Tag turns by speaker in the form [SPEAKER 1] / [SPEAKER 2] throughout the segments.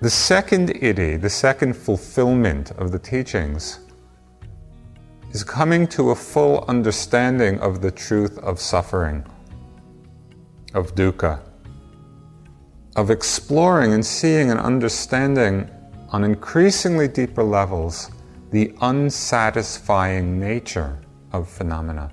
[SPEAKER 1] The second iddhi, the second fulfillment of the teachings, is coming to a full understanding of the truth of suffering, of dukkha, of exploring and seeing and understanding on increasingly deeper levels the unsatisfying nature of phenomena.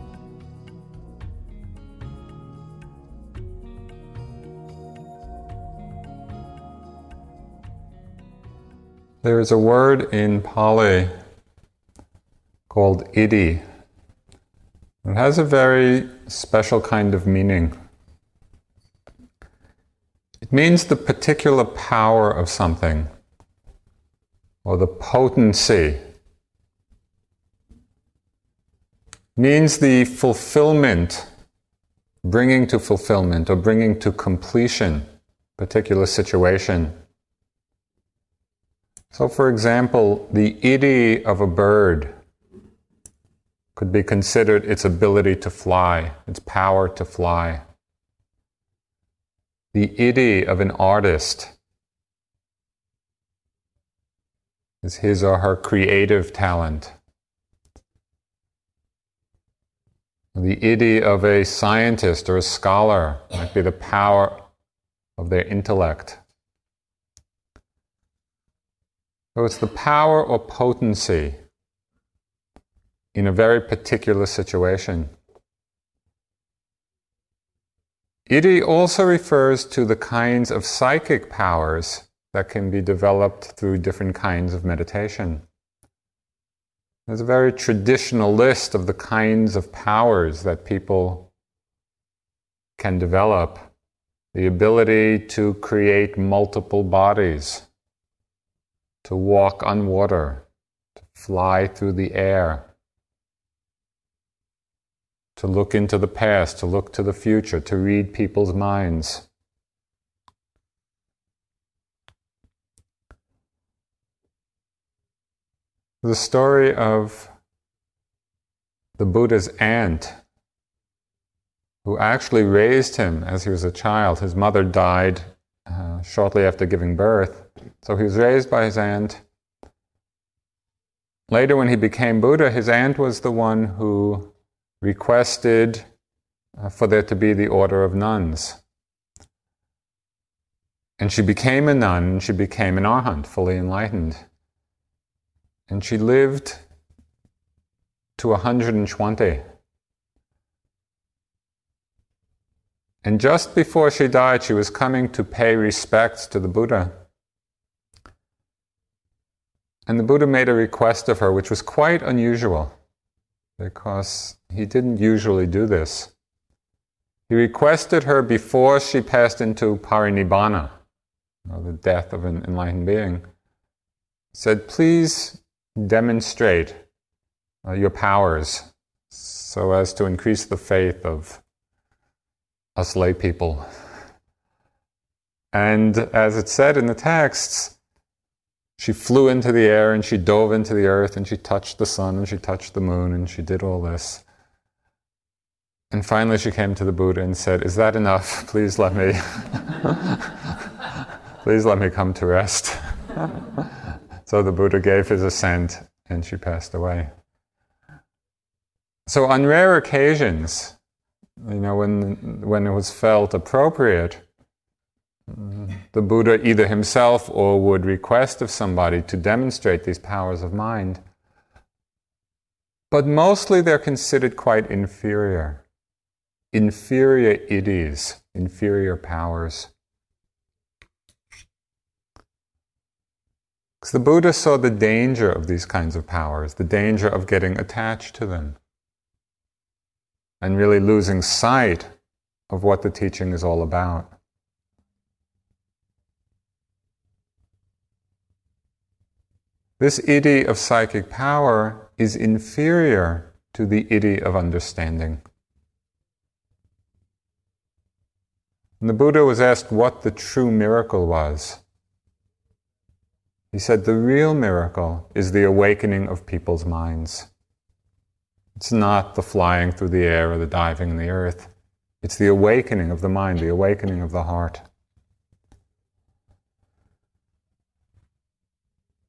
[SPEAKER 1] There is a word in Pali called iddhi. It has a very special kind of meaning. It means the particular power of something or the potency. Means the fulfillment, bringing to fulfillment or bringing to completion particular situation. So, for example, the iddhi of a bird could be considered its ability to fly, its power to fly. The iddhi of an artist is his or her creative talent. The iddhi of a scientist or a scholar might be the power of their intellect. So it's the power or potency in a very particular situation. Iddhi also refers to the kinds of psychic powers that can be developed through different kinds of meditation. There's a very traditional list of the kinds of powers that people can develop the ability to create multiple bodies to walk on water, to fly through the air, to look into the past, to look to the future, to read people's minds. The story of the Buddha's aunt, who actually raised him as he was a child. His mother died uh, shortly after giving birth. So he was raised by his aunt. Later, when he became Buddha, his aunt was the one who requested uh, for there to be the order of nuns. And she became a nun, and she became an arhat, fully enlightened. And she lived to 120. And just before she died, she was coming to pay respects to the Buddha. And the Buddha made a request of her, which was quite unusual, because he didn't usually do this. He requested her before she passed into parinibbana, or the death of an enlightened being, said, Please demonstrate uh, your powers so as to increase the faith of us lay people. And as it said in the texts, she flew into the air and she dove into the earth and she touched the sun and she touched the moon and she did all this. And finally she came to the Buddha and said, Is that enough? Please let me. Please let me come to rest. so the Buddha gave his assent and she passed away. So, on rare occasions, you know, when, when it was felt appropriate, the Buddha either himself or would request of somebody to demonstrate these powers of mind. But mostly they're considered quite inferior. Inferior iddhis, inferior powers. Because the Buddha saw the danger of these kinds of powers, the danger of getting attached to them. And really losing sight of what the teaching is all about. This iddhi of psychic power is inferior to the iddhi of understanding. And the Buddha was asked what the true miracle was. He said the real miracle is the awakening of people's minds. It's not the flying through the air or the diving in the earth. It's the awakening of the mind, the awakening of the heart.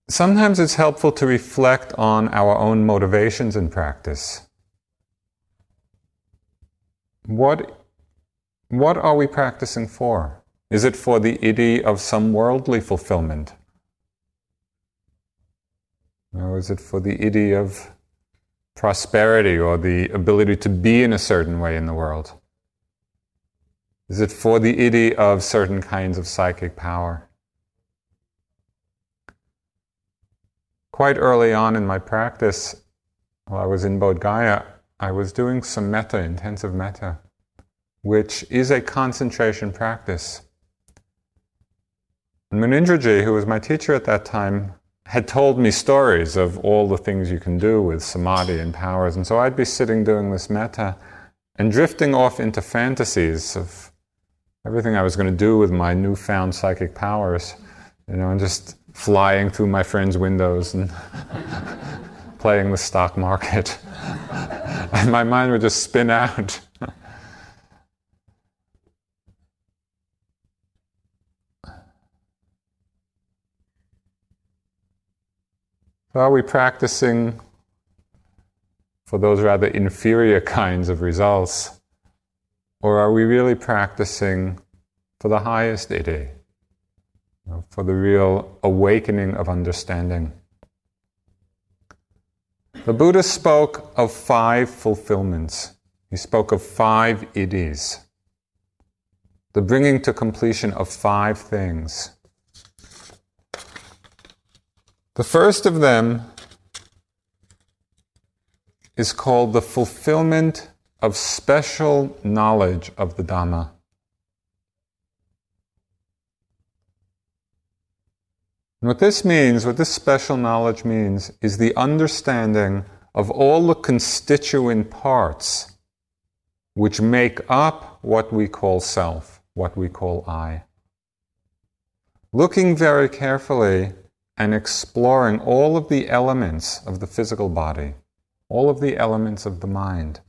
[SPEAKER 1] Sometimes it's helpful to reflect on our own motivations in practice. What, what are we practicing for? Is it for the iddhi of some worldly fulfillment? Or is it for the iddhi of prosperity or the ability to be in a certain way in the world? Is it for the iddhi of certain kinds of psychic power? Quite early on in my practice, while I was in Bodh Gaya, I was doing some metta, intensive metta, which is a concentration practice. And Munindraji, who was my teacher at that time, had told me stories of all the things you can do with samadhi and powers. And so I'd be sitting doing this metta and drifting off into fantasies of everything I was going to do with my newfound psychic powers, you know, and just flying through my friends' windows and playing the stock market. and my mind would just spin out. So are we practicing for those rather inferior kinds of results? Or are we really practicing for the highest iddhi, for the real awakening of understanding? The Buddha spoke of five fulfillments. He spoke of five iddhis, the bringing to completion of five things. The first of them is called the fulfillment of special knowledge of the Dhamma. And what this means, what this special knowledge means, is the understanding of all the constituent parts which make up what we call self, what we call I. Looking very carefully and exploring all of the elements of the physical body, all of the elements of the mind.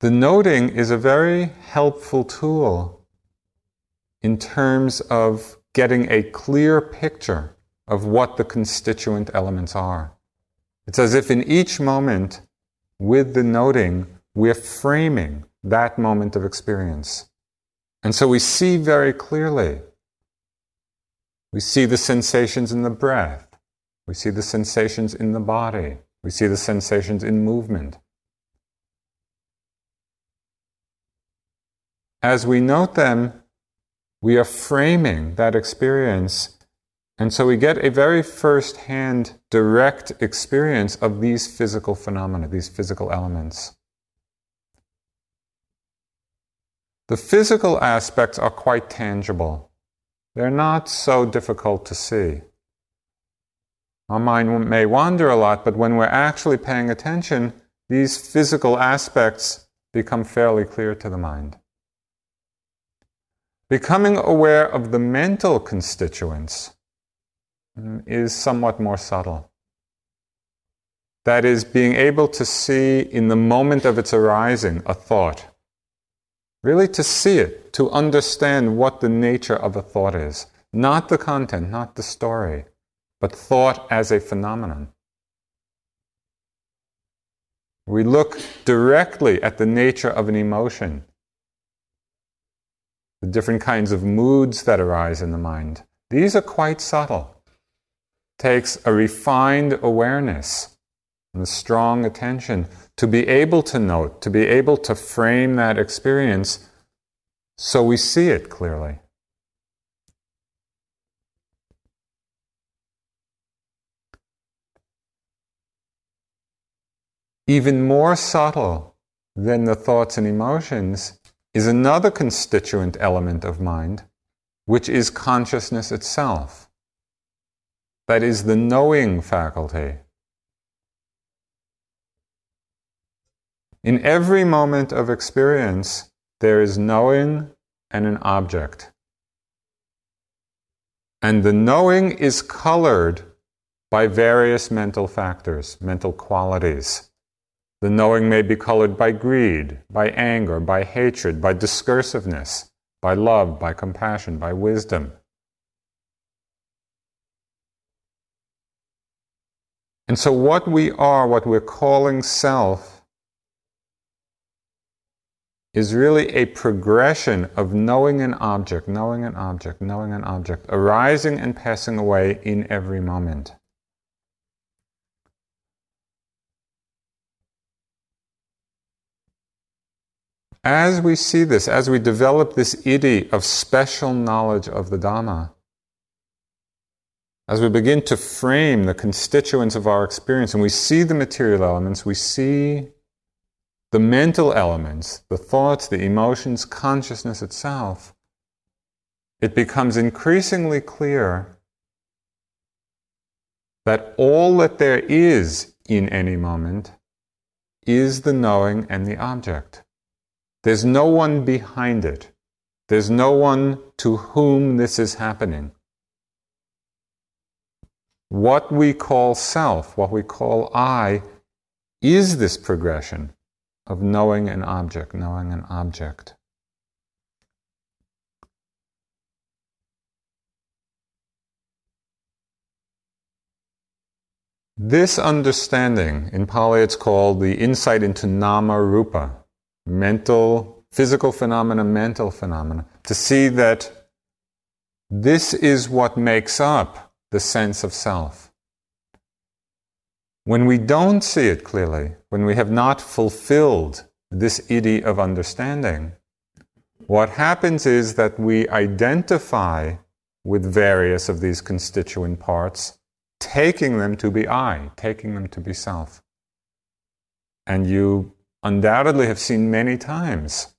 [SPEAKER 1] The noting is a very helpful tool in terms of getting a clear picture of what the constituent elements are. It's as if in each moment, with the noting, we're framing that moment of experience. And so we see very clearly. We see the sensations in the breath. We see the sensations in the body. We see the sensations in movement. as we note them, we are framing that experience. And so we get a very first hand, direct experience of these physical phenomena, these physical elements. The physical aspects are quite tangible. They're not so difficult to see. Our mind may wander a lot, but when we're actually paying attention, these physical aspects become fairly clear to the mind. Becoming aware of the mental constituents mm, is somewhat more subtle. That is, being able to see in the moment of its arising a thought. Really to see it, to understand what the nature of a thought is. Not the content, not the story, but thought as a phenomenon. We look directly at the nature of an emotion the different kinds of moods that arise in the mind. These are quite subtle. Takes a refined awareness and a strong attention to be able to note, to be able to frame that experience so we see it clearly. even more subtle than the thoughts and emotions is another constituent element of mind, which is consciousness itself. That is the knowing faculty. In every moment of experience, there is knowing and an object. And the knowing is colored by various mental factors, mental qualities. The knowing may be colored by greed, by anger, by hatred, by discursiveness, by love, by compassion, by wisdom. And so, what we are, what we're calling self, is really a progression of knowing an object, knowing an object, knowing an object, arising and passing away in every moment. As we see this, as we develop this iddhi of special knowledge of the Dhamma, as we begin to frame the constituents of our experience and we see the material elements, we see the mental elements, the thoughts, the emotions, consciousness itself, it becomes increasingly clear that all that there is in any moment is the knowing and the object. There's no one behind it. There's no one to whom this is happening. What we call self, what we call I, is this progression of knowing an object, knowing an object. This understanding, in Pali it's called the insight into nama rupa, mental, physical phenomena, mental phenomena, to see that this is what makes up the sense of self. When we don't see it clearly, when we have not fulfilled this iddhi of understanding, what happens is that we identify with various of these constituent parts, taking them to be I, taking them to be self. And you undoubtedly have seen many times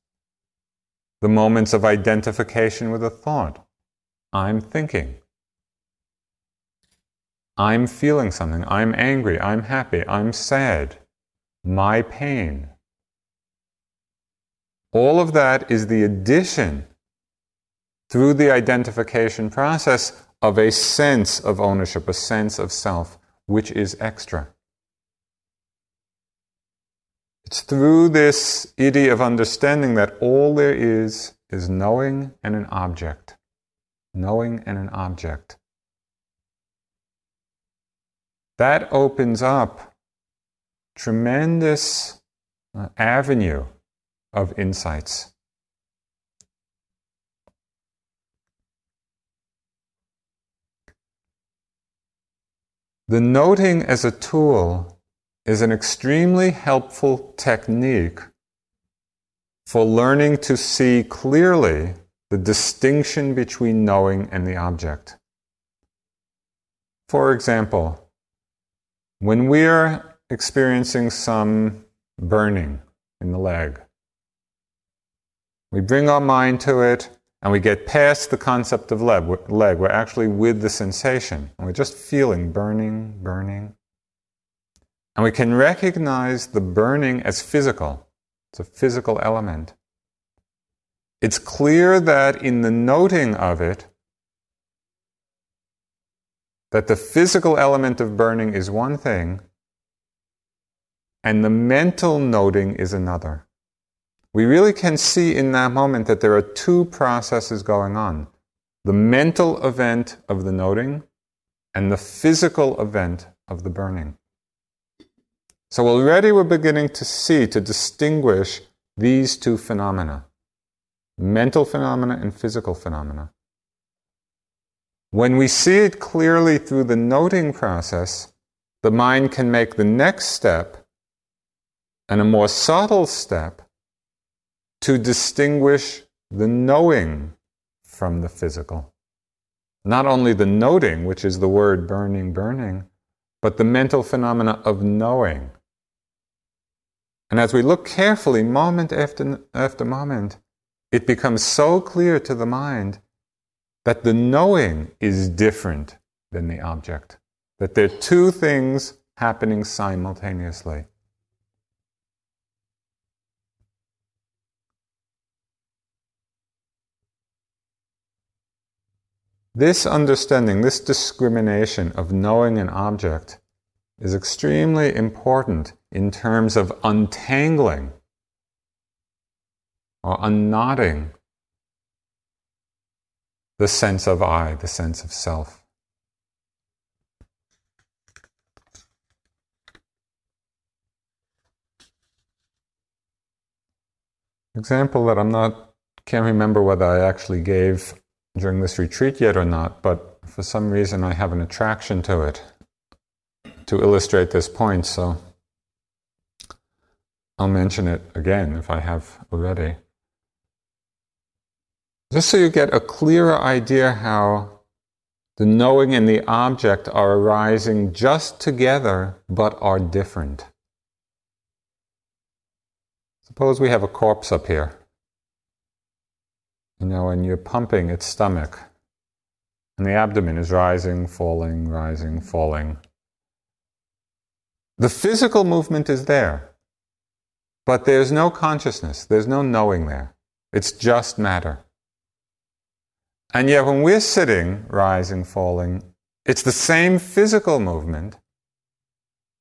[SPEAKER 1] the moments of identification with a thought. I'm thinking. I'm feeling something. I'm angry. I'm happy. I'm sad. My pain. All of that is the addition through the identification process of a sense of ownership, a sense of self, which is extra. It's through this iddhi of understanding that all there is is knowing and an object. Knowing and an object. That opens up tremendous uh, avenue of insights. The noting as a tool is an extremely helpful technique for learning to see clearly the distinction between knowing and the object. For example, when we're experiencing some burning in the leg, we bring our mind to it and we get past the concept of leg. We're actually with the sensation and we're just feeling burning, burning. And we can recognize the burning as physical. It's a physical element. It's clear that in the noting of it, that the physical element of burning is one thing, and the mental noting is another. We really can see in that moment that there are two processes going on the mental event of the noting and the physical event of the burning. So already we're beginning to see, to distinguish these two phenomena mental phenomena and physical phenomena. When we see it clearly through the noting process, the mind can make the next step and a more subtle step to distinguish the knowing from the physical. Not only the noting, which is the word burning, burning, but the mental phenomena of knowing And as we look carefully, moment after, after moment, it becomes so clear to the mind that the knowing is different than the object. That there are two things happening simultaneously. This understanding, this discrimination of knowing an object is extremely important in terms of untangling or unknotting the sense of I, the sense of self. Example that I'm not, can't remember whether I actually gave during this retreat yet or not, but for some reason I have an attraction to it to illustrate this point, so I'll mention it again if I have already. Just so you get a clearer idea how the knowing and the object are arising just together but are different. Suppose we have a corpse up here you know, and you're pumping its stomach, and the abdomen is rising, falling, rising, falling. The physical movement is there, but there's no consciousness, there's no knowing there. It's just matter. And yet, when we're sitting, rising, falling, it's the same physical movement,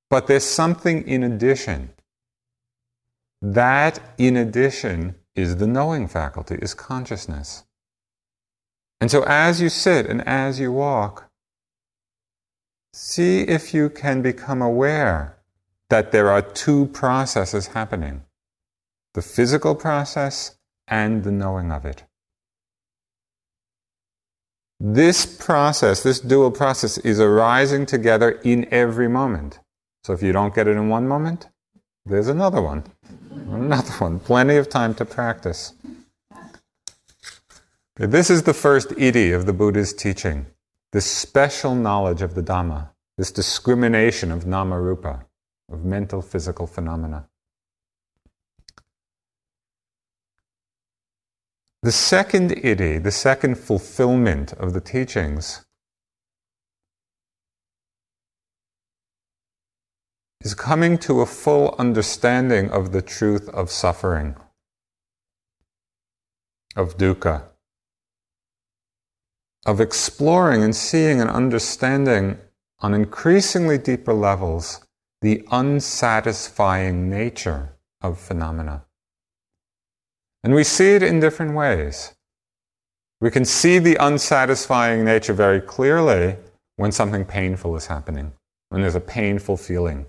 [SPEAKER 1] but there's something in addition. That, in addition, is the knowing faculty, is consciousness. And so as you sit and as you walk, see if you can become aware that there are two processes happening the physical process and the knowing of it. This process, this dual process, is arising together in every moment. So if you don't get it in one moment, there's another one. Another one. Plenty of time to practice. This is the first iddhi of the Buddha's teaching. This special knowledge of the Dhamma, this discrimination of nama rupa, of mental physical phenomena. The second iddhi, the second fulfillment of the teachings, is coming to a full understanding of the truth of suffering, of dukkha, of exploring and seeing and understanding on increasingly deeper levels the unsatisfying nature of phenomena. And we see it in different ways. We can see the unsatisfying nature very clearly when something painful is happening, when there's a painful feeling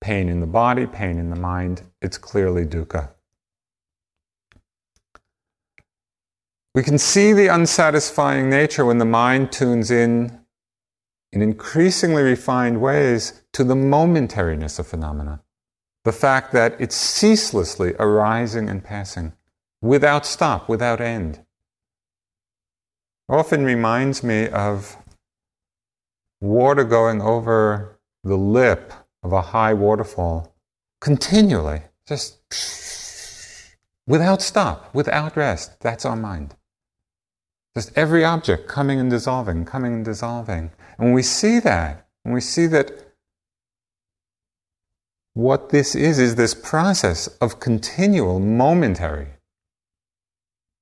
[SPEAKER 1] pain in the body, pain in the mind, it's clearly dukkha. We can see the unsatisfying nature when the mind tunes in in increasingly refined ways to the momentariness of phenomena. The fact that it's ceaselessly arising and passing without stop, without end. Often reminds me of water going over the lip of a high waterfall continually, just without stop, without rest. That's our mind. Just every object coming and dissolving, coming and dissolving. And when we see that, when we see that what this is, is this process of continual, momentary,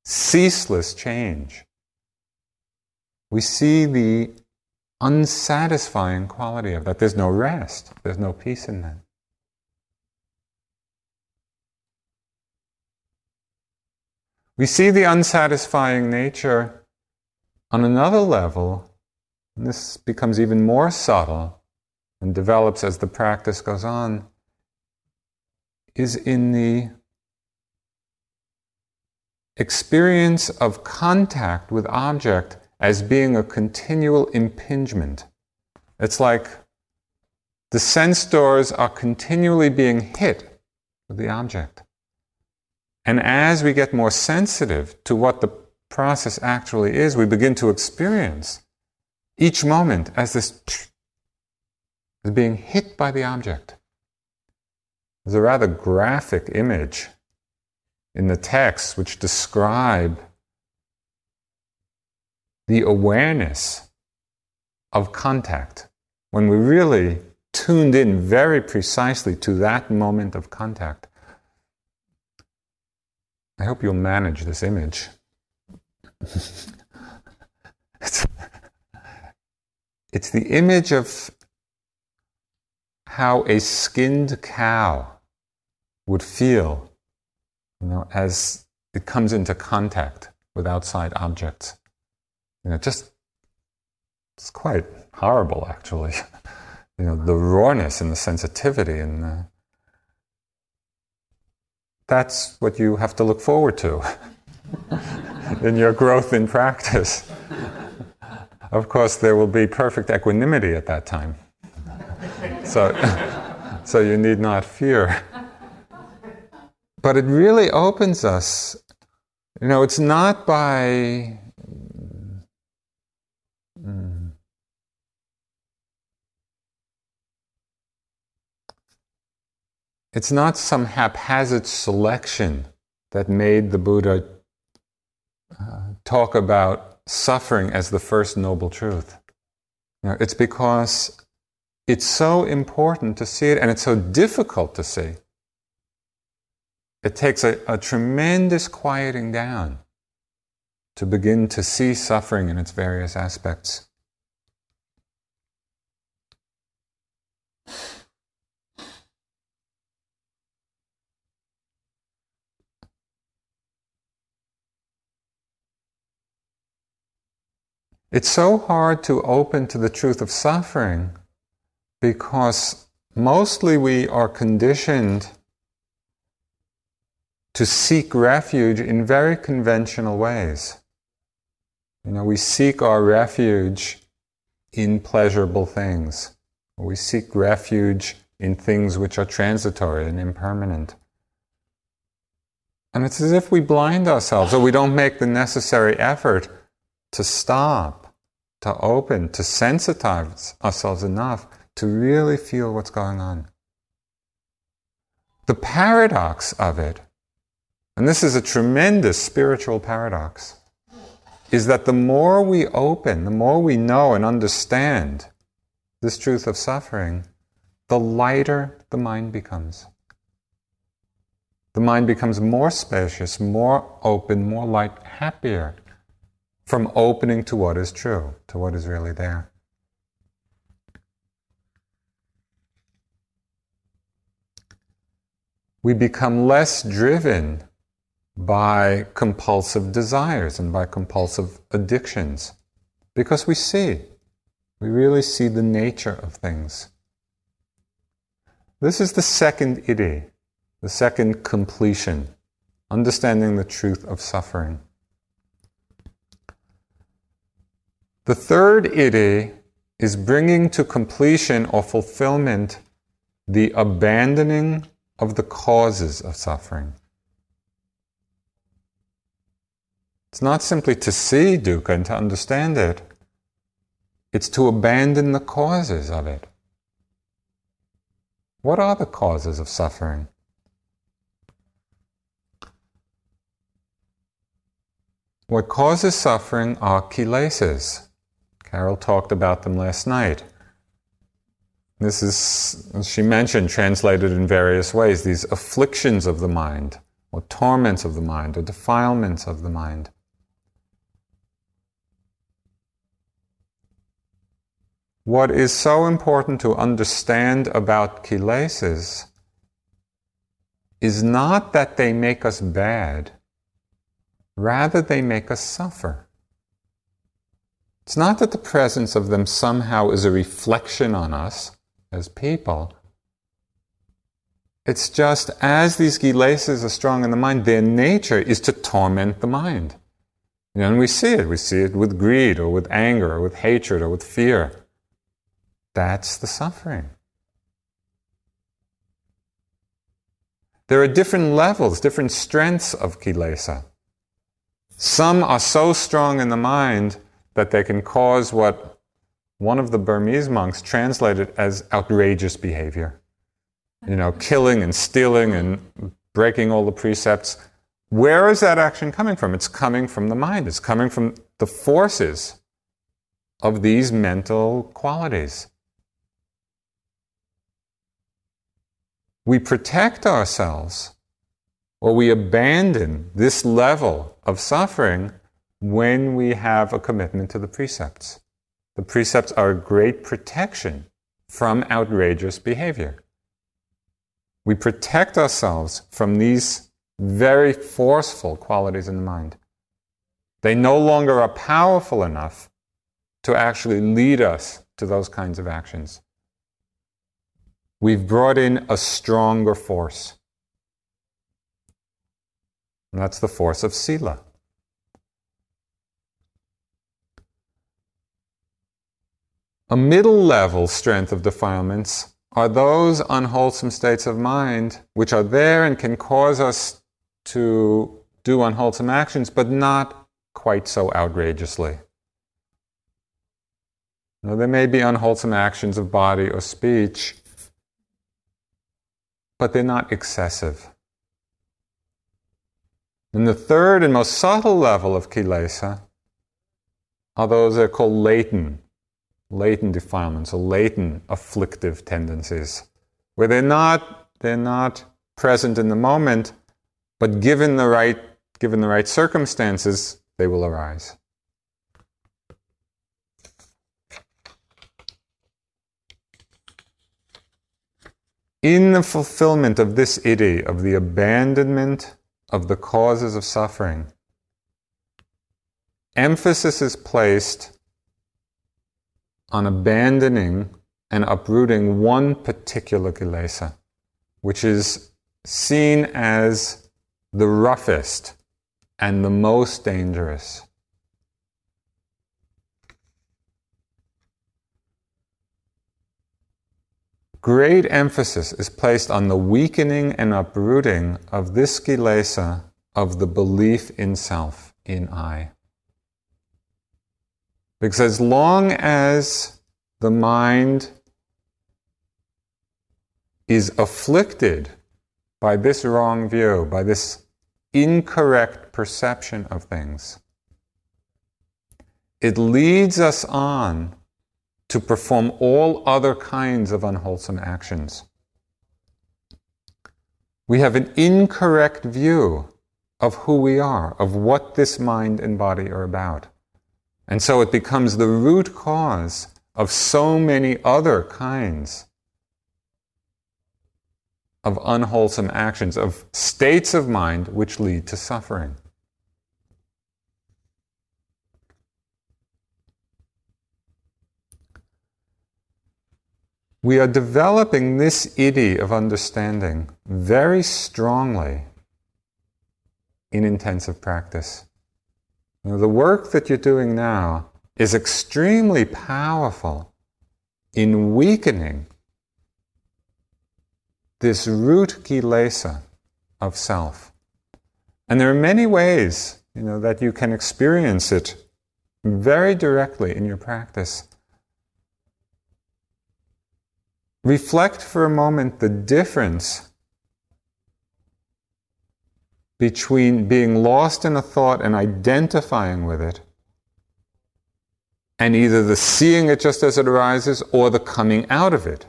[SPEAKER 1] ceaseless change. We see the unsatisfying quality of that. There's no rest, there's no peace in that. We see the unsatisfying nature on another level, and this becomes even more subtle and develops as the practice goes on, is in the experience of contact with object as being a continual impingement. It's like the sense doors are continually being hit with the object. And as we get more sensitive to what the process actually is, we begin to experience each moment as this is being hit by the object. There's a rather graphic image in the text which describe the awareness of contact when we really tuned in very precisely to that moment of contact. I hope you'll manage this image. it's, it's the image of how a skinned cow would feel, you know, as it comes into contact with outside objects. You know, just it's quite horrible, actually. you know, the rawness and the sensitivity, and the, that's what you have to look forward to in your growth in practice. Of course, there will be perfect equanimity at that time. So, so you need not fear. But it really opens us. You know, it's not by. Mm, it's not some haphazard selection that made the Buddha uh, talk about suffering as the first noble truth. You know, it's because it's so important to see it and it's so difficult to see. It takes a, a tremendous quieting down to begin to see suffering in its various aspects. It's so hard to open to the truth of suffering because mostly we are conditioned to seek refuge in very conventional ways. You know, we seek our refuge in pleasurable things. We seek refuge in things which are transitory and impermanent. And it's as if we blind ourselves or we don't make the necessary effort to stop, to open, to sensitize ourselves enough to really feel what's going on. The paradox of it, and this is a tremendous spiritual paradox, is that the more we open, the more we know and understand this truth of suffering, the lighter the mind becomes. The mind becomes more spacious, more open, more light, happier from opening to what is true, to what is really there. we become less driven by compulsive desires and by compulsive addictions because we see, we really see the nature of things. This is the second iddhi, the second completion, understanding the truth of suffering. The third iddhi is bringing to completion or fulfillment the abandoning of the causes of suffering. It's not simply to see dukkha and to understand it, it's to abandon the causes of it. What are the causes of suffering? What causes suffering are kilesas. Carol talked about them last night. This is, as she mentioned, translated in various ways these afflictions of the mind, or torments of the mind, or defilements of the mind. What is so important to understand about kilesas is not that they make us bad, rather, they make us suffer. It's not that the presence of them somehow is a reflection on us as people. It's just as these kilesas are strong in the mind, their nature is to torment the mind. And we see it. We see it with greed or with anger or with hatred or with fear. That's the suffering. There are different levels, different strengths of kilesa. Some are so strong in the mind that they can cause what one of the Burmese monks translated as outrageous behavior. you know, killing and stealing and breaking all the precepts. Where is that action coming from? It's coming from the mind. It's coming from the forces of these mental qualities. We protect ourselves or we abandon this level of suffering when we have a commitment to the precepts. The precepts are a great protection from outrageous behavior. We protect ourselves from these very forceful qualities in the mind. They no longer are powerful enough to actually lead us to those kinds of actions. We've brought in a stronger force. And that's the force of Sila. A middle level strength of defilements are those unwholesome states of mind which are there and can cause us to do unwholesome actions, but not quite so outrageously. Now, there may be unwholesome actions of body or speech, but they're not excessive. And the third and most subtle level of kilesa are those that are called latent latent defilements or latent afflictive tendencies, where they're not, they're not present in the moment, but given the right, given the right circumstances, they will arise. In the fulfillment of this iddhi, of the abandonment of the causes of suffering, emphasis is placed on abandoning and uprooting one particular kilesa, which is seen as the roughest and the most dangerous. Great emphasis is placed on the weakening and uprooting of this kilesa of the belief in self, in I. Because as long as the mind is afflicted by this wrong view, by this incorrect perception of things, it leads us on to perform all other kinds of unwholesome actions. We have an incorrect view of who we are, of what this mind and body are about. And so it becomes the root cause of so many other kinds of unwholesome actions, of states of mind which lead to suffering. We are developing this iddhi of understanding very strongly in intensive practice. The work that you're doing now is extremely powerful in weakening this root kilesa of self. And there are many ways, you know, that you can experience it very directly in your practice. Reflect for a moment the difference between being lost in a thought and identifying with it, and either the seeing it just as it arises or the coming out of it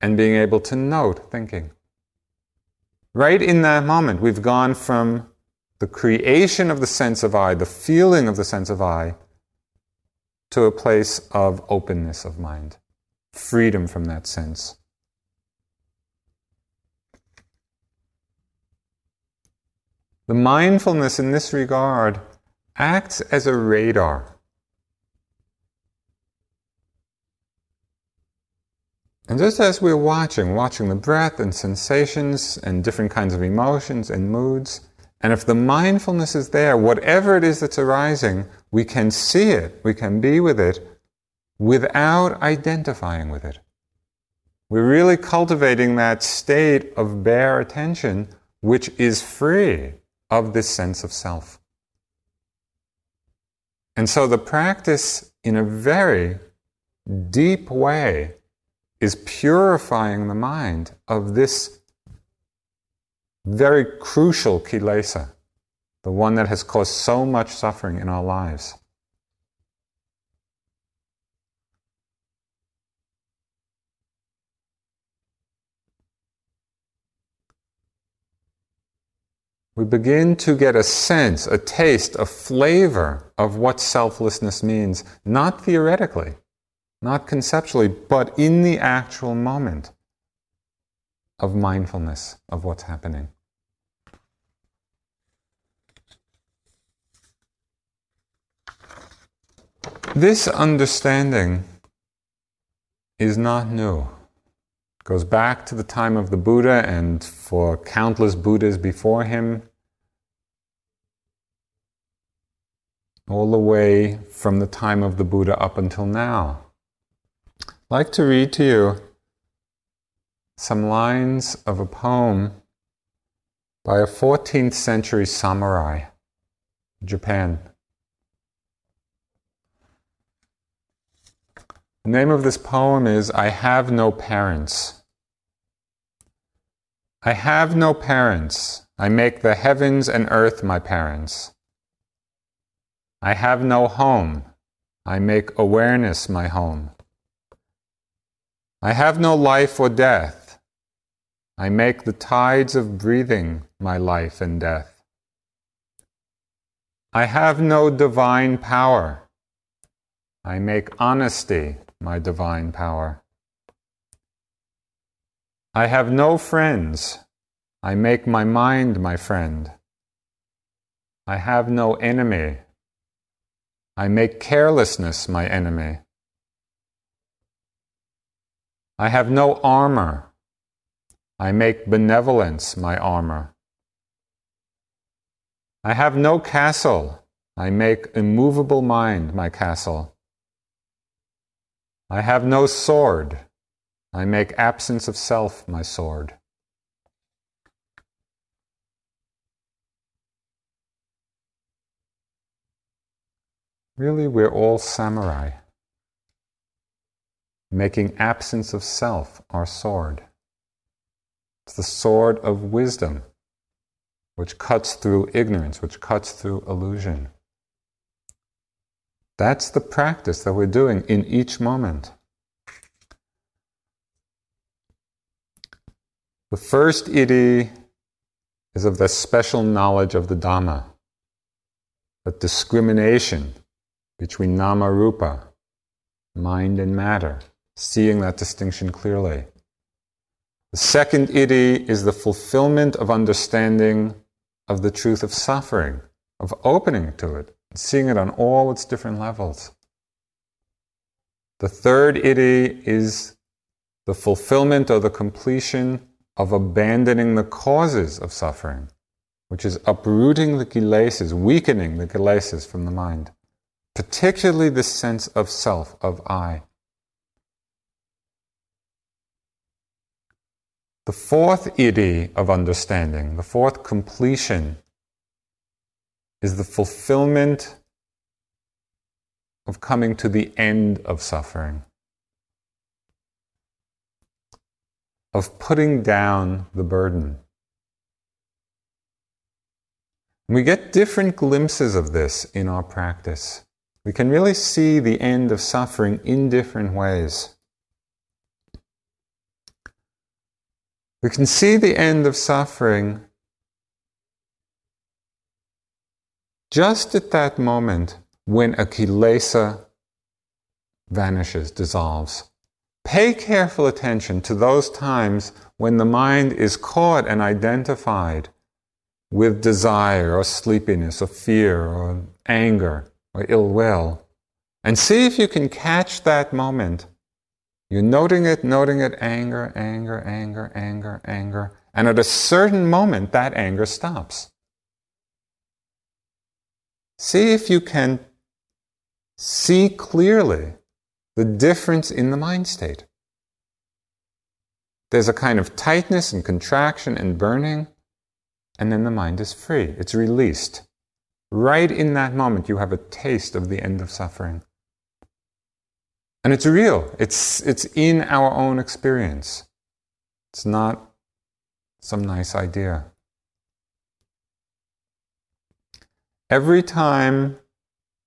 [SPEAKER 1] and being able to note thinking. Right in that moment, we've gone from the creation of the sense of I, the feeling of the sense of I, to a place of openness of mind, freedom from that sense. The mindfulness in this regard acts as a radar. And just as we're watching, watching the breath and sensations and different kinds of emotions and moods, and if the mindfulness is there, whatever it is that's arising, we can see it, we can be with it without identifying with it. We're really cultivating that state of bare attention, which is free of this sense of self. And so the practice, in a very deep way, is purifying the mind of this very crucial kilesa, the one that has caused so much suffering in our lives. We begin to get a sense, a taste, a flavor of what selflessness means, not theoretically, not conceptually, but in the actual moment of mindfulness of what's happening. This understanding is not new. It goes back to the time of the Buddha and for countless Buddhas before him. All the way from the time of the Buddha up until now. I'd like to read to you some lines of a poem by a 14th century samurai, Japan. The name of this poem is I Have No Parents. I have no parents. I make the heavens and earth my parents. I have no home. I make awareness my home. I have no life or death. I make the tides of breathing my life and death. I have no divine power. I make honesty my divine power. I have no friends. I make my mind my friend. I have no enemy. I make carelessness my enemy. I have no armor. I make benevolence my armor. I have no castle. I make immovable mind my castle. I have no sword. I make absence of self my sword. Really, we're all samurai, making absence of self our sword. It's the sword of wisdom, which cuts through ignorance, which cuts through illusion. That's the practice that we're doing in each moment. The first iddhi is of the special knowledge of the Dhamma, the discrimination between nama rupa, mind and matter, seeing that distinction clearly. The second iddhi is the fulfillment of understanding of the truth of suffering, of opening to it, seeing it on all its different levels. The third iddhi is the fulfillment or the completion of abandoning the causes of suffering, which is uprooting the kilesas, weakening the kilesas from the mind, particularly the sense of self, of I. The fourth iddhi of understanding, the fourth completion is the fulfillment of coming to the end of suffering, of putting down the burden. We get different glimpses of this in our practice. We can really see the end of suffering in different ways. We can see the end of suffering just at that moment when a vanishes, dissolves. Pay careful attention to those times when the mind is caught and identified with desire or sleepiness or fear or anger or ill will. And see if you can catch that moment. You're noting it, noting it, anger, anger, anger, anger, anger. And at a certain moment, that anger stops. See if you can see clearly the difference in the mind state. There's a kind of tightness and contraction and burning, and then the mind is free. It's released. Right in that moment, you have a taste of the end of suffering. And it's real. It's, it's in our own experience. It's not some nice idea. Every time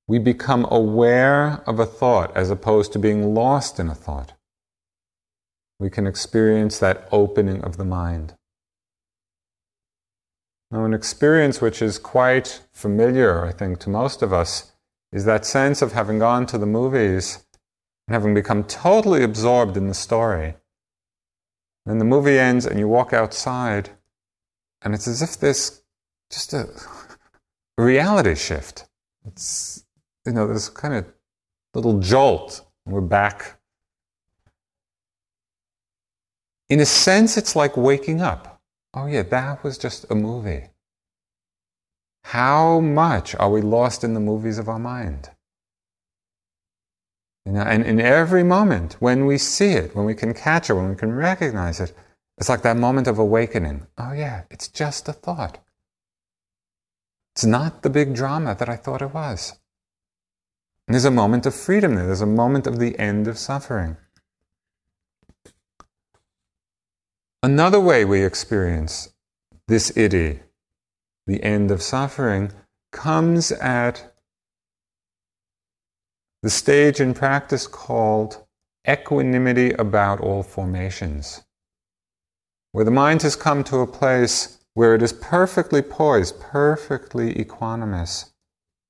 [SPEAKER 1] we become aware of a thought as opposed to being lost in a thought, we can experience that opening of the mind. Now, an experience which is quite familiar, I think, to most of us is that sense of having gone to the movies and having become totally absorbed in the story. And the movie ends and you walk outside, and it's as if there's just a reality shift. It's, you know, this kind of little jolt. We're back. In a sense, it's like waking up. Oh, yeah, that was just a movie. How much are we lost in the movies of our mind? You know, and in every moment, when we see it, when we can catch it, when we can recognize it, it's like that moment of awakening. Oh, yeah, it's just a thought. It's not the big drama that I thought it was. And there's a moment of freedom there, there's a moment of the end of suffering. Another way we experience this iddhi, the end of suffering, comes at the stage in practice called equanimity about all formations, where the mind has come to a place where it is perfectly poised, perfectly equanimous.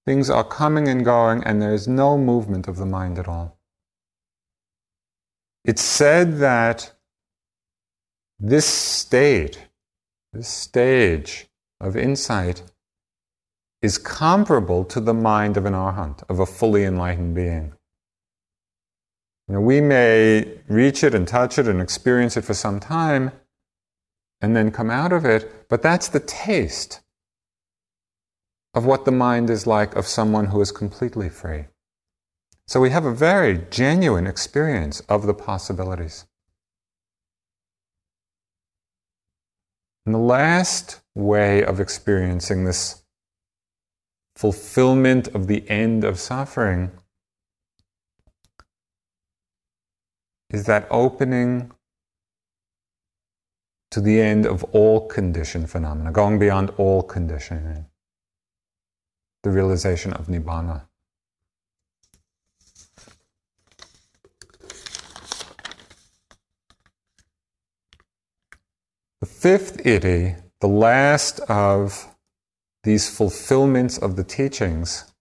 [SPEAKER 1] Things are coming and going, and there is no movement of the mind at all. It's said that this state, this stage of insight, is comparable to the mind of an arhat, of a fully enlightened being. We may reach it and touch it and experience it for some time and then come out of it, but that's the taste of what the mind is like of someone who is completely free. So we have a very genuine experience of the possibilities. And the last way of experiencing this fulfillment of the end of suffering is that opening to the end of all conditioned phenomena, going beyond all conditioning, the realization of Nibbana. The fifth iddhi, the last of these fulfillments of the teachings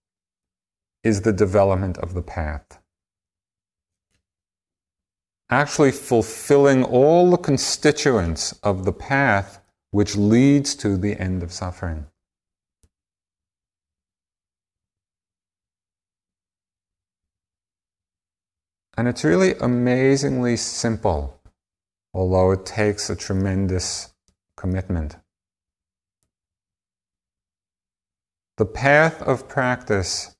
[SPEAKER 1] is the development of the path. Actually, fulfilling all the constituents of the path which leads to the end of suffering. And it's really amazingly simple, although it takes a tremendous commitment. The path of practice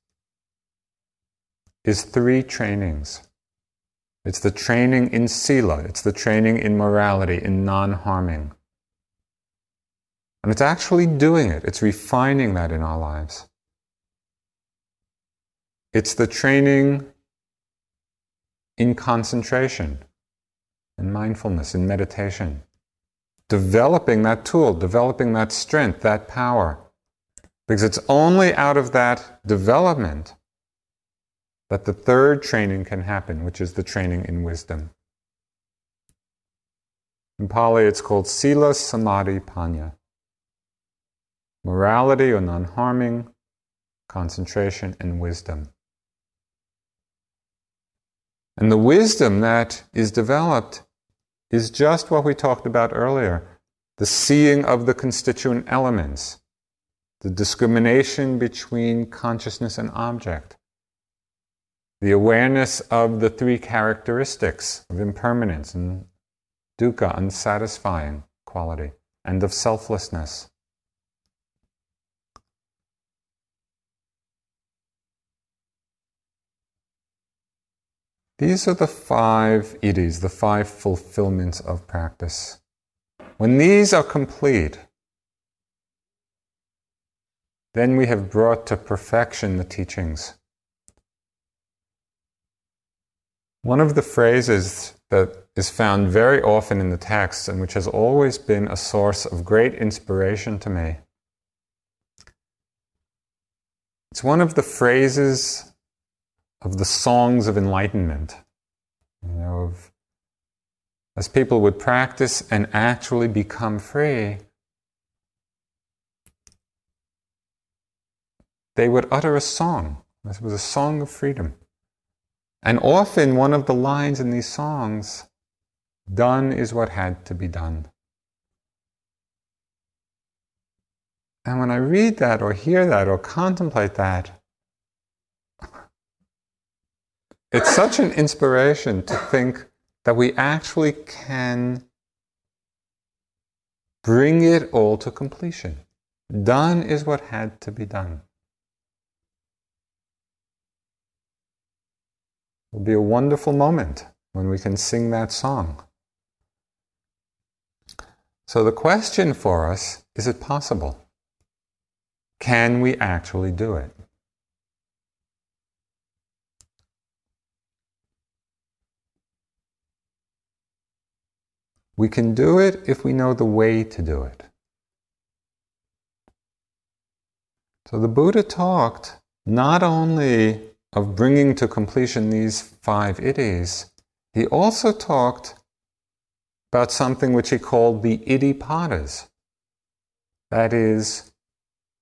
[SPEAKER 1] is three trainings. It's the training in sila, it's the training in morality, in non harming. And it's actually doing it, it's refining that in our lives. It's the training in concentration, in mindfulness, in meditation. Developing that tool, developing that strength, that power. Because it's only out of that development that the third training can happen, which is the training in wisdom. In Pali, it's called Sila Samadhi Panya. Morality or non harming, concentration, and wisdom. And the wisdom that is developed is just what we talked about earlier the seeing of the constituent elements the discrimination between consciousness and object, the awareness of the three characteristics of impermanence and dukkha, unsatisfying quality, and of selflessness. These are the five iddhis, the five fulfillments of practice. When these are complete, then we have brought to perfection the teachings. One of the phrases that is found very often in the text and which has always been a source of great inspiration to me. It's one of the phrases of the songs of enlightenment, you know, of, as people would practice and actually become free, they would utter a song. This was a song of freedom. And often one of the lines in these songs, done is what had to be done. And when I read that or hear that or contemplate that, it's such an inspiration to think that we actually can bring it all to completion. Done is what had to be done. It'll be a wonderful moment when we can sing that song. So the question for us is it possible? Can we actually do it? We can do it if we know the way to do it. So the Buddha talked not only of bringing to completion these five iddhis, he also talked about something which he called the iddhipadas. That is,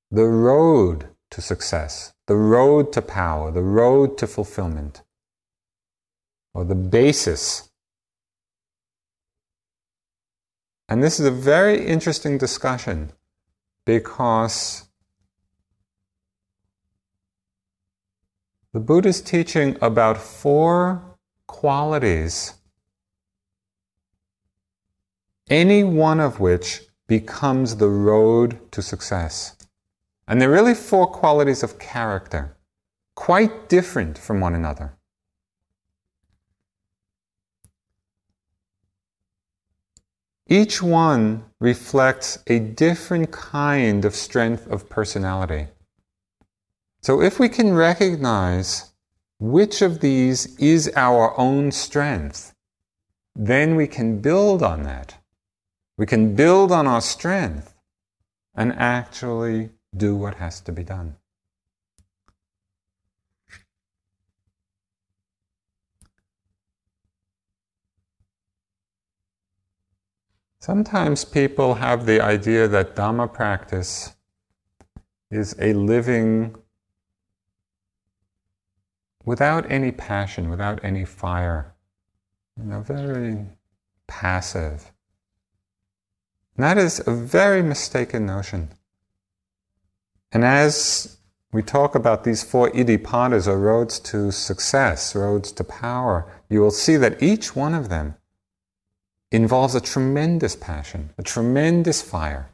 [SPEAKER 1] the road to success, the road to power, the road to fulfillment, or the basis. And this is a very interesting discussion because The Buddha is teaching about four qualities, any one of which becomes the road to success. And they're really four qualities of character, quite different from one another. Each one reflects a different kind of strength of personality. So if we can recognize which of these is our own strength, then we can build on that. We can build on our strength and actually do what has to be done. Sometimes people have the idea that Dhamma practice is a living without any passion, without any fire. You know, very passive. And that is a very mistaken notion. And as we talk about these four iddhipadas, or roads to success, roads to power, you will see that each one of them involves a tremendous passion, a tremendous fire.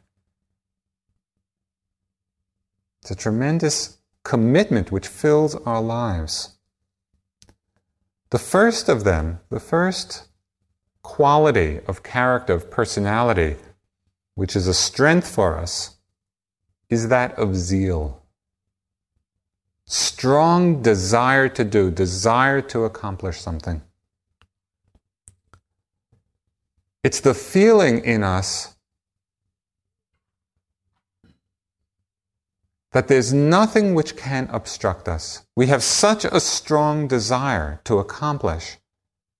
[SPEAKER 1] It's a tremendous commitment which fills our lives. The first of them, the first quality of character, of personality, which is a strength for us, is that of zeal. Strong desire to do, desire to accomplish something. It's the feeling in us that there's nothing which can obstruct us. We have such a strong desire to accomplish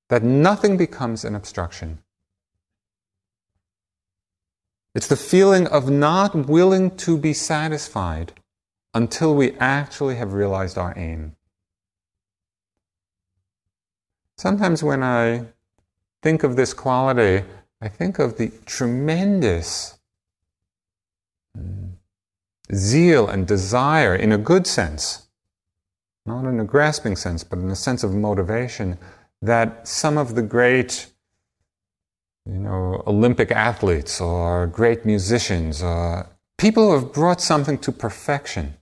[SPEAKER 1] that nothing becomes an obstruction. It's the feeling of not willing to be satisfied until we actually have realized our aim. Sometimes when I think of this quality, I think of the tremendous mm, zeal and desire in a good sense, not in a grasping sense, but in a sense of motivation, that some of the great, you know, Olympic athletes or great musicians or people who have brought something to perfection,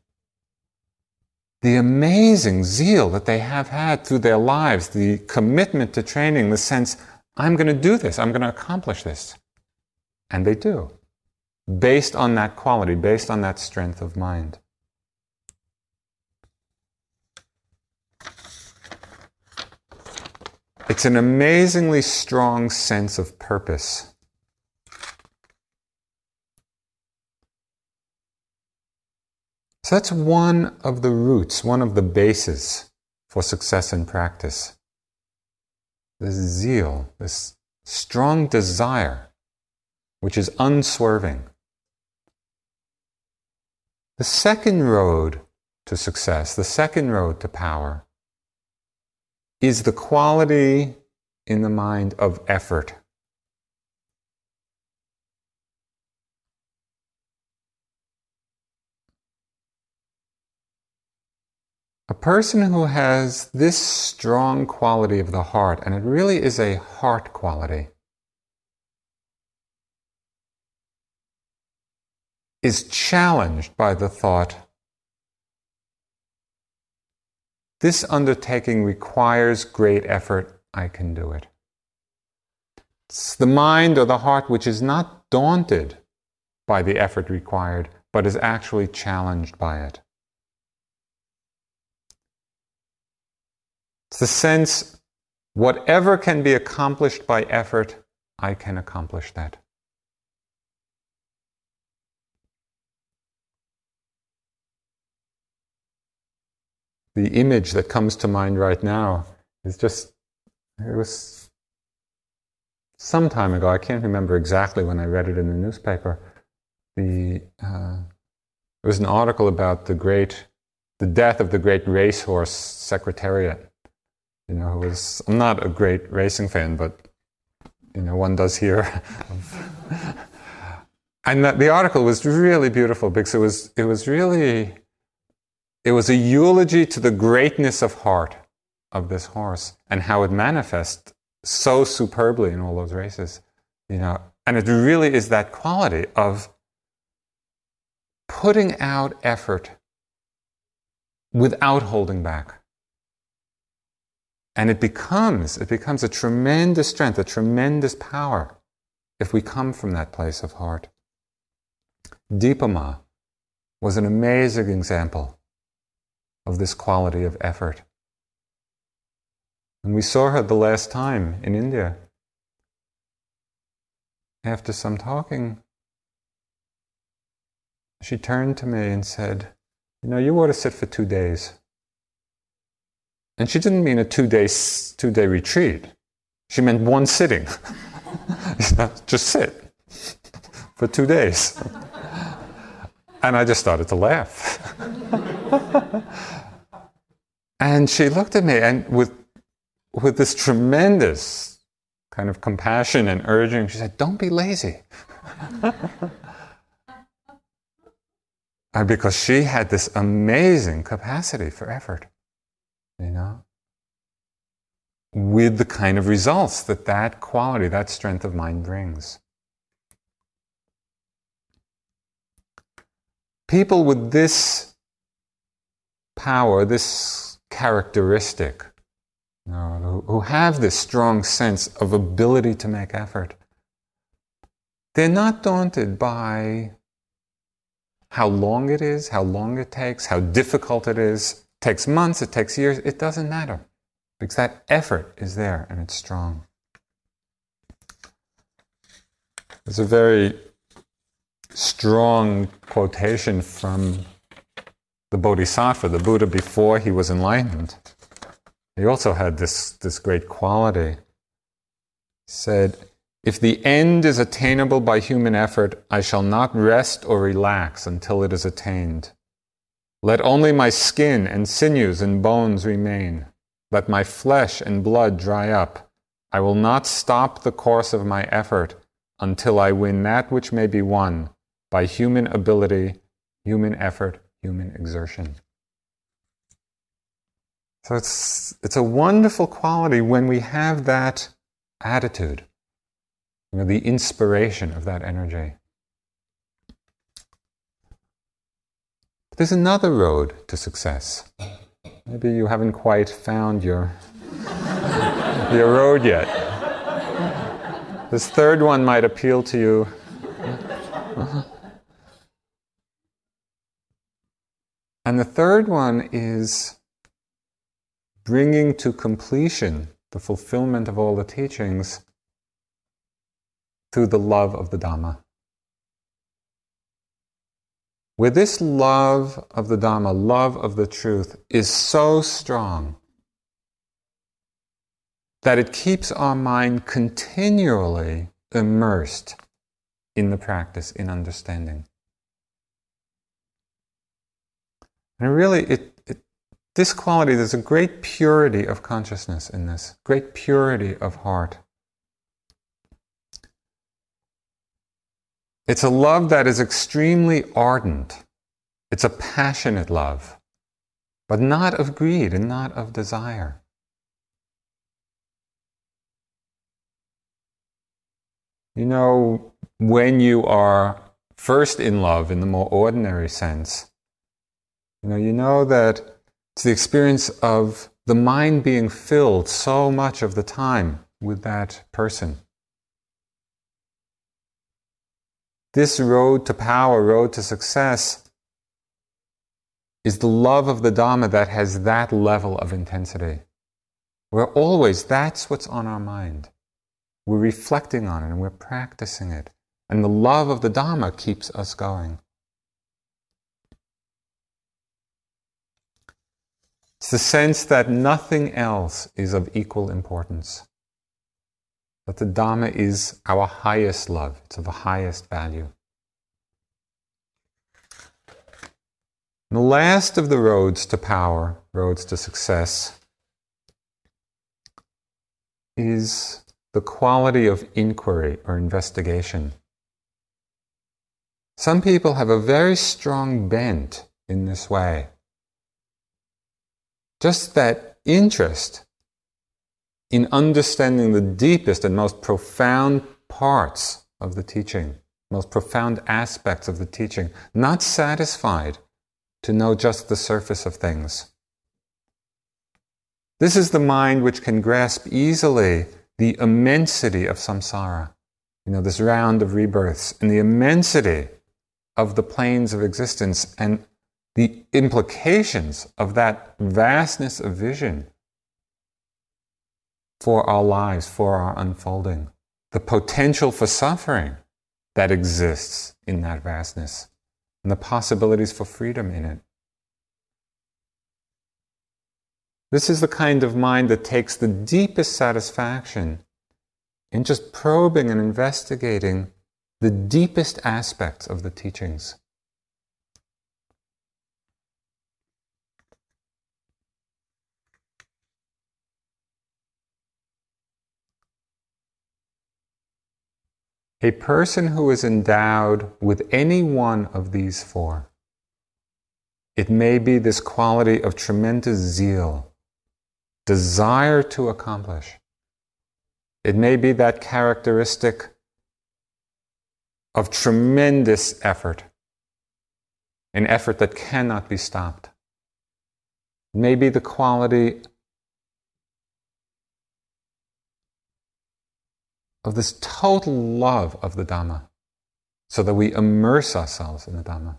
[SPEAKER 1] the amazing zeal that they have had through their lives, the commitment to training, the sense, I'm going to do this, I'm going to accomplish this. And they do based on that quality, based on that strength of mind. It's an amazingly strong sense of purpose. So that's one of the roots, one of the bases for success in practice. This zeal, this strong desire, which is unswerving. The second road to success, the second road to power, is the quality in the mind of effort. A person who has this strong quality of the heart, and it really is a heart quality, is challenged by the thought this undertaking requires great effort, I can do it. It's the mind or the heart which is not daunted by the effort required, but is actually challenged by it. The sense whatever can be accomplished by effort, I can accomplish that. The image that comes to mind right now is just, it was some time ago, I can't remember exactly when I read it in the newspaper. The, uh, it was an article about the great, the death of the great racehorse Secretariat you know, who was, I'm not a great racing fan, but, you know, one does hear. and that, the article was really beautiful because it was, it was really, it was a eulogy to the greatness of heart of this horse and how it manifests so superbly in all those races, you know. And it really is that quality of putting out effort without holding back. And it becomes, it becomes a tremendous strength, a tremendous power if we come from that place of heart. Dipa Ma was an amazing example of this quality of effort. And we saw her the last time in India. After some talking, she turned to me and said, You know, you ought to sit for two days. And she didn't mean a two day, two day retreat. She meant one sitting. just sit for two days. And I just started to laugh. and she looked at me and with, with this tremendous kind of compassion and urging, she said, Don't be lazy. Uh, because she had this amazing capacity for effort you know, with the kind of results that that quality, that strength of mind brings. People with this power, this characteristic, you know, who have this strong sense of ability to make effort, they're not daunted by how long it is, how long it takes, how difficult it is takes months, it takes years, it doesn't matter because that effort is there and it's strong. There's a very strong quotation from the Bodhisattva, the Buddha before he was enlightened. He also had this, this great quality. He said, If the end is attainable by human effort, I shall not rest or relax until it is attained. Let only my skin and sinews and bones remain. Let my flesh and blood dry up. I will not stop the course of my effort until I win that which may be won by human ability, human effort, human exertion. So it's, it's a wonderful quality when we have that attitude, you know, the inspiration of that energy. There's another road to success. Maybe you haven't quite found your, your road yet. This third one might appeal to you. And the third one is bringing to completion the fulfillment of all the teachings through the love of the Dhamma. Where this love of the Dhamma, love of the truth, is so strong that it keeps our mind continually immersed in the practice, in understanding. And really, it, it, this quality, there's a great purity of consciousness in this, great purity of heart. It's a love that is extremely ardent. It's a passionate love, but not of greed and not of desire. You know, when you are first in love in the more ordinary sense, you know, you know that it's the experience of the mind being filled so much of the time with that person. This road to power, road to success, is the love of the Dhamma that has that level of intensity. Where always that's what's on our mind. We're reflecting on it and we're practicing it. And the love of the Dhamma keeps us going. It's the sense that nothing else is of equal importance. That the Dhamma is our highest love, it's of the highest value. the last of the roads to power, roads to success, is the quality of inquiry or investigation. Some people have a very strong bent in this way. Just that interest in understanding the deepest and most profound parts of the teaching, most profound aspects of the teaching, not satisfied to know just the surface of things. This is the mind which can grasp easily the immensity of samsara, you know, this round of rebirths, and the immensity of the planes of existence and the implications of that vastness of vision for our lives, for our unfolding, the potential for suffering that exists in that vastness, and the possibilities for freedom in it. This is the kind of mind that takes the deepest satisfaction in just probing and investigating the deepest aspects of the teachings. A person who is endowed with any one of these four, it may be this quality of tremendous zeal, desire to accomplish. It may be that characteristic of tremendous effort, an effort that cannot be stopped. It may be the quality of this total love of the Dhamma, so that we immerse ourselves in the Dhamma.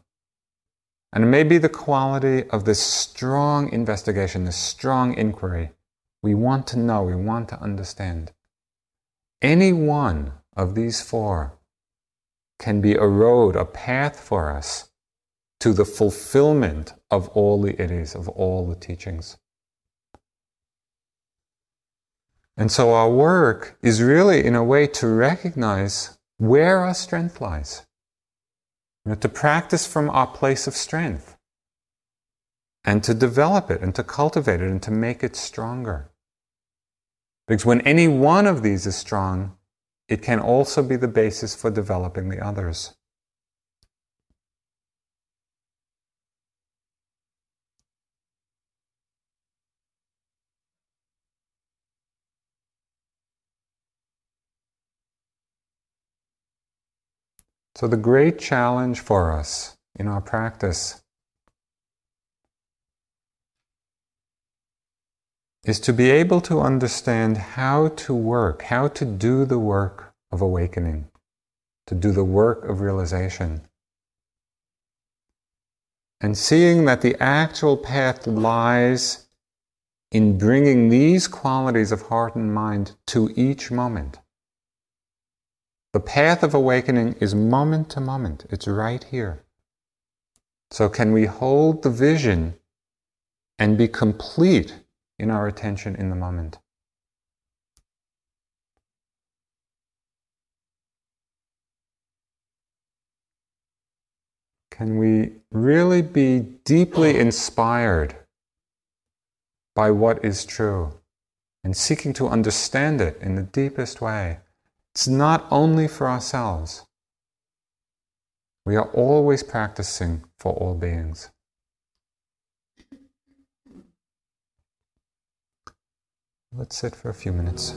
[SPEAKER 1] And it may be the quality of this strong investigation, this strong inquiry we want to know, we want to understand. Any one of these four can be a road, a path for us to the fulfillment of all the iddhis, of all the teachings. And so our work is really, in a way, to recognize where our strength lies. You know, to practice from our place of strength and to develop it and to cultivate it and to make it stronger. Because when any one of these is strong, it can also be the basis for developing the others. So, the great challenge for us in our practice is to be able to understand how to work, how to do the work of awakening, to do the work of realization. And seeing that the actual path lies in bringing these qualities of heart and mind to each moment. The path of awakening is moment to moment, it's right here. So, can we hold the vision and be complete in our attention in the moment? Can we really be deeply inspired by what is true and seeking to understand it in the deepest way? It's not only for ourselves. We are always practicing for all beings. Let's sit for a few minutes.